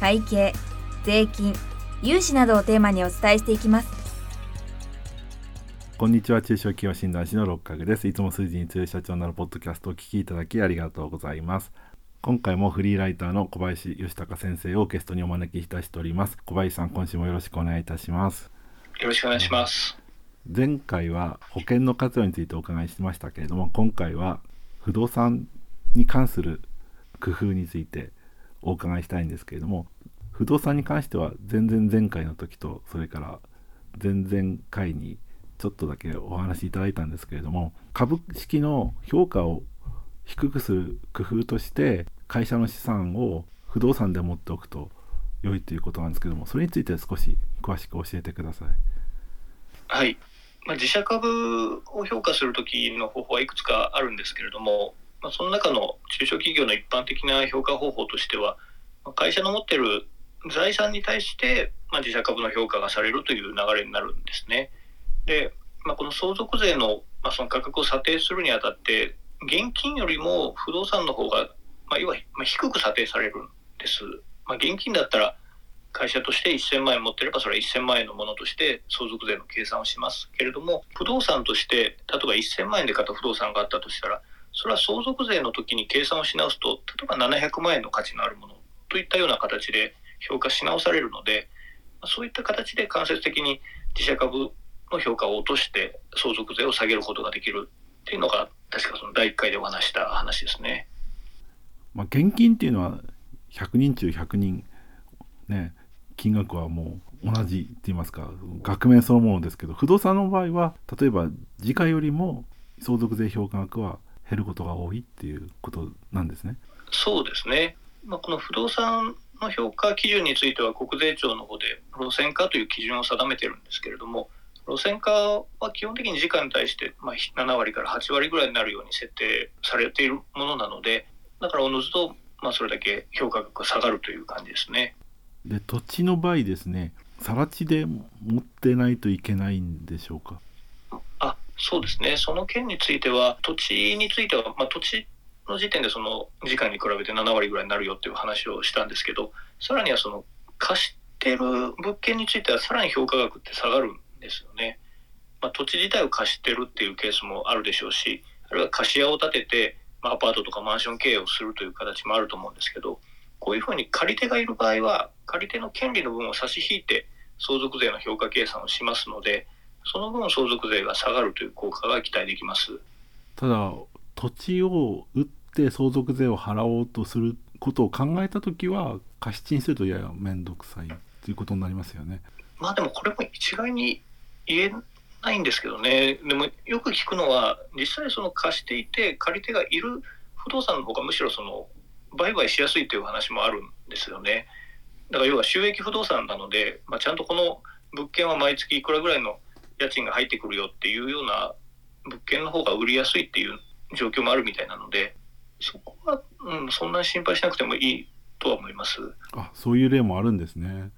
会計税金融資などをテーマにお伝えしていきます。こんにちは。中小企業診断士の六角です。いつも数字に強い社長になるポッドキャストをお聞きいただきありがとうございます。今回もフリーライターの小林義孝先生をゲストにお招きいたしております。小林さん今週もよろしくお願いいたします。よろしくお願いします。前回は保険の活用についてお伺いしましたけれども今回は不動産に関する工夫についてお伺いしたいんですけれども不動産に関しては全然前回の時とそれから前々回にちょっとだけお話しいただいたんですけれども株式の評価を低くする工夫として会社の資産を不動産で持っておくと良いということなんですけどもそれについて少し詳しく教えてください。はい、まあ、自社株を評価する時の方法はいくつかあるんですけれども、まあ、その中の中小企業の一般的な評価方法としては会社の持ってる財産に対して、まあ、自社株の評価がされるという流れになるんですね。で、まあ、この相続税の,、まあその価格を査定するにあたって現金よりも不動産の方が、まあ、要は低く査定されるんです。まあ、現金だったら会社として1000万円持ってればそれは1000万円のものとして相続税の計算をしますけれども不動産として例えば1000万円で買った不動産があったとしたらそれは相続税の時に計算をし直すと例えば700万円の価値のあるものといったような形で評価し直されるのでそういった形で間接的に自社株の評価を落として相続税を下げることができるっていうのが確かその第1回でお話した話ですね。まあ、現金っていうのは100人中100人ね金額はもう同じって言いますか額面そのものですけど不動産の場合は例えば時価よりも相続税評価額は減ることが多いっていうことなんですね。そうですね、まあ、この不動産の評価基準については国税庁の方で路線価という基準を定めてるんですけれども路線価は基本的に時価に対してまあ7割から8割ぐらいになるように設定されているものなのでだからおのずとまあそれだけ評価額が下がるという感じですね。で土地の場合ですね更地で持ってないといけないんでしょうか？あそうですねその件については土地については、まあ、土地の時点でその時間に比べて7割ぐらいになるよっていう話をしたんですけどさらにはその貸してる物件についてはさらに評価額って下がるんですよね。まあ、土地自体を貸してるっていうケースもあるでしょうしあるいは貸し屋を建てて、まあ、アパートとかマンション経営をするという形もあると思うんですけどこういうふうに借り手がいる場合は借り手の権利の分を差し引いて相続税の評価計算をしますのでその分相続税が下がるという効果が期待できますただ土地を売って相続税を払おうとすることを考えた時は貸し賃するとやや面倒くさいということになりますよね。まあでもこれも一概に言えないんですけどねでもよく聞くのは実際その貸していて借り手がいる不動産の方がむしろその売買しやすいという話もあるんですよね。だから要は収益不動産なので、まあ、ちゃんとこの物件は毎月いくらぐらいの家賃が入ってくるよっていうような物件の方が売りやすいっていう状況もあるみたいなのでそこは、うん、そんなに心配しなくてもいいとは思いますあそういう例もあるんですね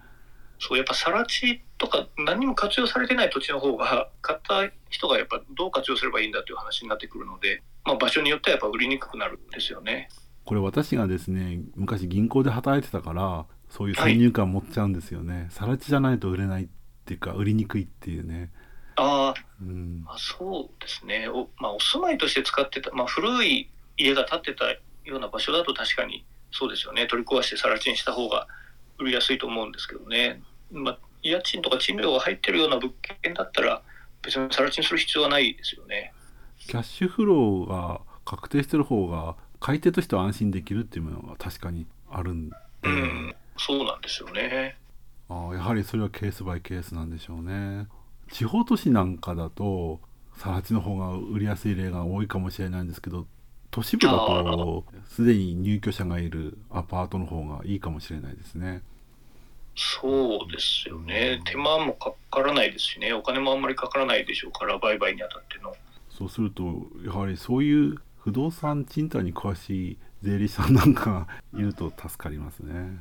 そうやっぱ更地とか何にも活用されてない土地の方が買った人がやっぱどう活用すればいいんだという話になってくるので、まあ、場所によってはやっぱ売りにくくなるんですよねこれ私がですね昔銀行で働いてたからそういう先入観持っちゃうんですよね。さら地じゃないと売れないっていうか売りにくいっていうね。あ、うん。まあ、そうですね。お,、まあ、お住まいとして使ってた、まあ、古い家が建ってたような場所だと確かにそうですよね。取り壊して更地にした方が売りやすいと思うんですけどね、まあ、家賃とか賃料が入ってるような物件だったら別に更地にする必要はないですよね。キャッシュフローが確定してる方が買い手としては安心できるっていうのは確かにあるんで、うん、そうなんですよね。あやはりそれはケースバイケースなんでしょうね地方都市なんかだと更地の方が売りやすい例が多いかもしれないんですけど都市部だとすでに入居者がいるアパートの方がいいかもしれないですねそうですよね。手間もかからないですしね、お金もあんまりかからないでしょうから、売買にあたっての。そうするとやはりそういう不動産賃貸に詳しい税理士さんなんかいると助かりますね。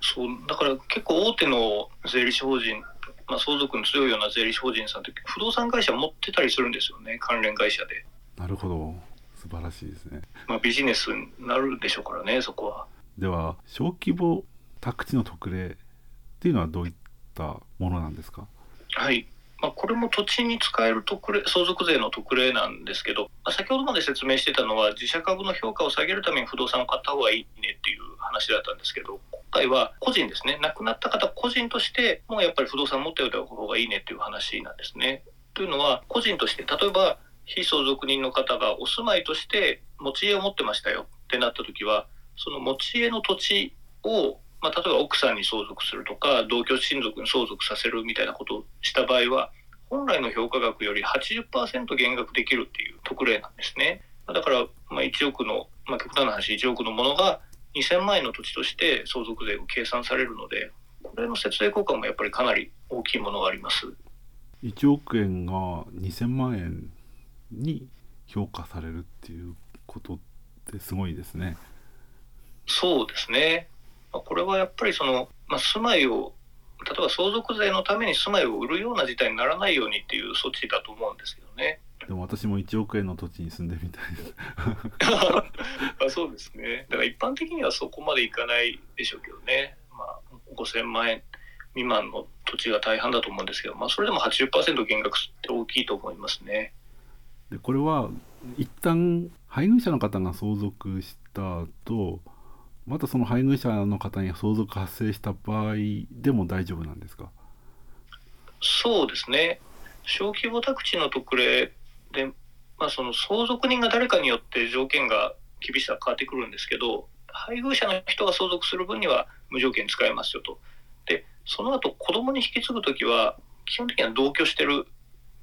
そうだから結構大手の税理士法人、まあ、相続の強いような税理士法人さんって不動産会社持ってたりするんですよね。関連会社で、なるほど。素晴らしいですね。まあ、ビジネスになるでしょうからねそこは。では小規模宅地の特例っていうのはどういったものなんですか？はい、まあ、これも土地に使える特例相続税の特例なんですけど、まあ、先ほどまで説明してたのは自社株の評価を下げるために不動産を買った方がいいねっていう話だったんですけど今回は個人ですね亡くなった方個人としてもうやっぱり不動産持っておいた方がいいねっていう話なんですね。というのは個人として例えば非相続人の方がお住まいとして持ち家を持ってましたよってなった時はその持ち家の土地を、まあ、例えば奥さんに相続するとか同居親族に相続させるみたいなことをした場合は本来の評価額より80%減額できるっていう特例なんですね。だから、まあ、1億の、まあ、極端な話1億のものが2000万円の土地として相続税を計算されるのでこれの節税効果もやっぱりかなり大きいものがあります。1億円が2000万円に評価されるっていうことってすごいですね。そうですね。まあこれはやっぱりその、まあ、住まいを例えば相続税のために住まいを売るような事態にならないようにっていう措置だと思うんですけどね。でも私も1億円の土地に住んでみたいです。あそうですね。だから一般的にはそこまでいかないでしょうけどね。まあ、5000万円未満の土地が大半だと思うんですけど、まあ、それでも80%減額って大きいと思いますね。でこれは一旦配偶者の方が相続した後またその配偶者の方に相続発生した場合でも大丈夫なんですか？そうですね。小規模宅地の特例で、まあ、その相続人が誰かによって条件が厳しさ変わってくるんですけど、配偶者の人が相続する分には無条件使えますよと。で、その後子供に引き継ぐときは、基本的には同居してる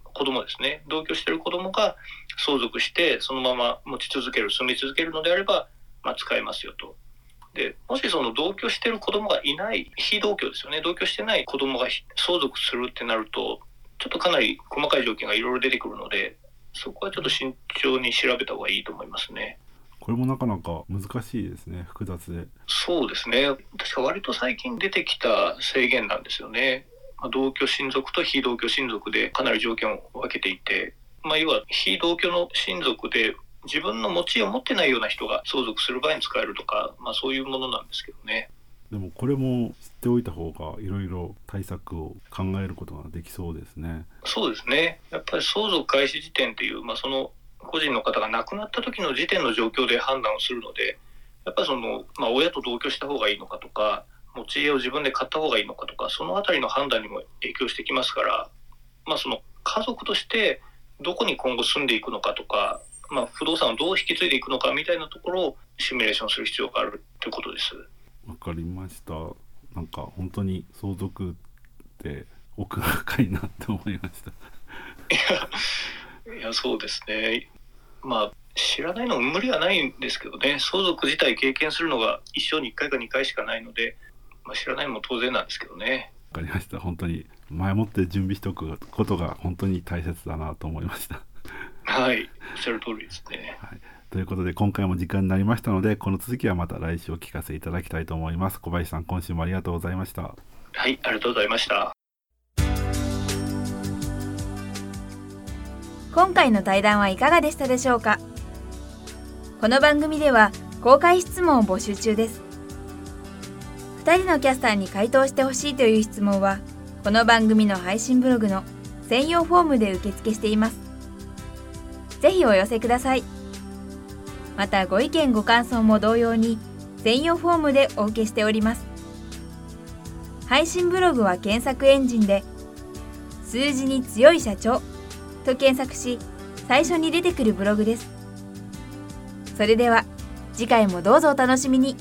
子供ですね。同居してる子供が相続して、そのまま持ち続ける、住み続けるのであれば、まあ、使えますよと。でもしその同居してる子供がいない非同居ですよね同居してない子供が相続するってなるとちょっとかなり細かい条件がいろいろ出てくるのでそこはちょっと慎重に調べた方がいいと思いますね。これもなかなか難しいですね複雑でそうですね確か割と最近出てきた制限なんですよね。まあ同居親族と非同居親族でかなり条件を分けていて、まあ、要は非同居の親族で自分の持ち家を持ってないような人が相続する場合に使えるとか、まあ、そういうものなんですけどね。でもこれも知っておいた方がいろいろ対策を考えることができそうですねそうですね。やっぱり相続開始時点っていう、まあ、その個人の方が亡くなった時の時点の状況で判断をするので、やっぱりその、まあ、親と同居した方がいいのかとか、持ち家を自分で買った方がいいのかとか、そのあたりの判断にも影響してきますから、まあ、その家族としてどこに今後住んでいくのかとか、まあ、不動産をどう引き継いでいくのかみたいなところをシミュレーションする必要があるということです。わかりました。なんか本当に相続って奥が深いなって思いました。いや、そうですね。まあ、知らないのも無理はないんですけどね、相続自体経験するのが一生に1回か2回しかないので、まあ、知らないのも当然なんですけどね。わかりました。本当に前もって準備しておくことが本当に大切だなと思いましたはい、おっしゃる通りですね。はい、ということで今回も時間になりましたのでこの続きはまた来週お聞かせいただきたいと思います。小林さん今週もありがとうございました。はい、ありがとうございました。今回の対談はいかがでしたでしょうか？この番組では公開質問を募集中です。2人のキャスターに回答してほしいという質問はこの番組の配信ブログの専用フォームで受付していますぜひお寄せください。またご意見ご感想も同様に専用フォームでお受けしております。配信ブログは検索エンジンで数字に強い社長と検索し最初に出てくるブログです。それでは次回もどうぞお楽しみに。